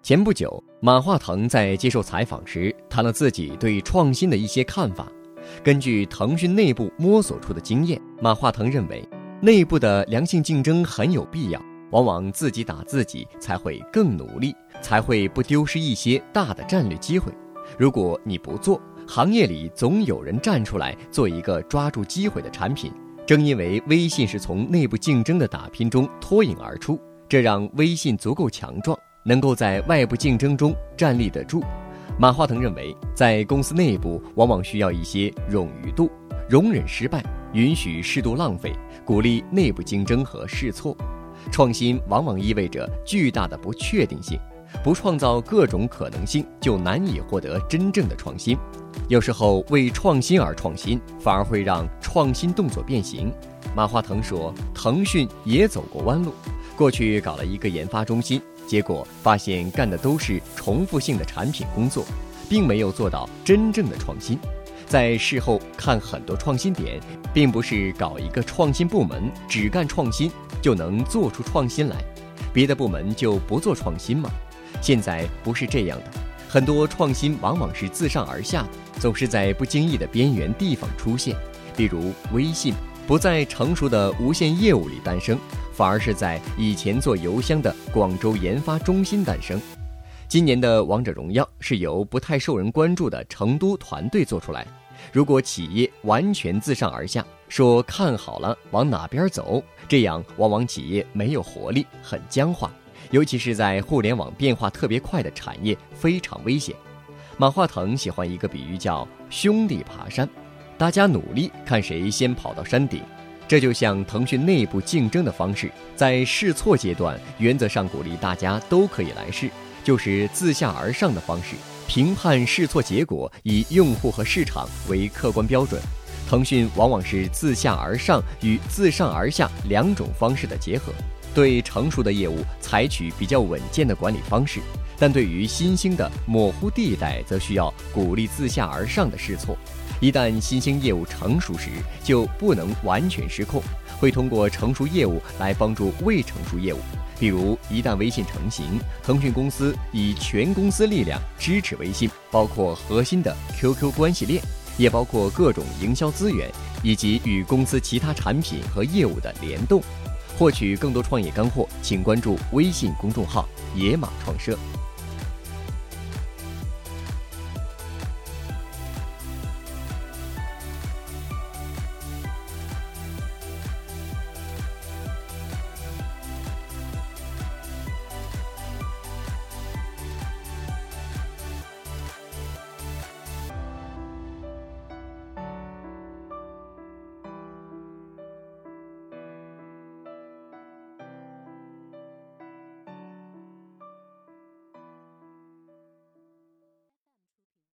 前不久，马化腾在接受采访时谈了自己对创新的一些看法。根据腾讯内部摸索出的经验，马化腾认为，内部的良性竞争很有必要。往往自己打自己才会更努力，才会不丢失一些大的战略机会。如果你不做，行业里总有人站出来做一个抓住机会的产品。正因为微信是从内部竞争的打拼中脱颖而出，这让微信足够强壮，能够在外部竞争中站立得住。马化腾认为，在公司内部往往需要一些冗余度，容忍失败，允许适度浪费，鼓励内部竞争和试错。创新往往意味着巨大的不确定性，不创造各种可能性，就难以获得真正的创新。有时候为创新而创新，反而会让创新动作变形。马化腾说：“腾讯也走过弯路，过去搞了一个研发中心，结果发现干的都是重复性的产品工作，并没有做到真正的创新。在事后看很多创新点，并不是搞一个创新部门只干创新。”就能做出创新来，别的部门就不做创新吗？现在不是这样的，很多创新往往是自上而下的，总是在不经意的边缘地方出现。比如微信不在成熟的无线业务里诞生，反而是在以前做邮箱的广州研发中心诞生。今年的王者荣耀是由不太受人关注的成都团队做出来。如果企业完全自上而下说看好了往哪边走，这样往往企业没有活力，很僵化，尤其是在互联网变化特别快的产业，非常危险。马化腾喜欢一个比喻叫“兄弟爬山”，大家努力看谁先跑到山顶。这就像腾讯内部竞争的方式，在试错阶段，原则上鼓励大家都可以来试，就是自下而上的方式。评判试错结果以用户和市场为客观标准，腾讯往往是自下而上与自上而下两种方式的结合。对成熟的业务采取比较稳健的管理方式，但对于新兴的模糊地带，则需要鼓励自下而上的试错。一旦新兴业务成熟时，就不能完全失控，会通过成熟业务来帮助未成熟业务。比如，一旦微信成型，腾讯公司以全公司力量支持微信，包括核心的 QQ 关系链，也包括各种营销资源以及与公司其他产品和业务的联动。获取更多创业干货，请关注微信公众号“野马创社”。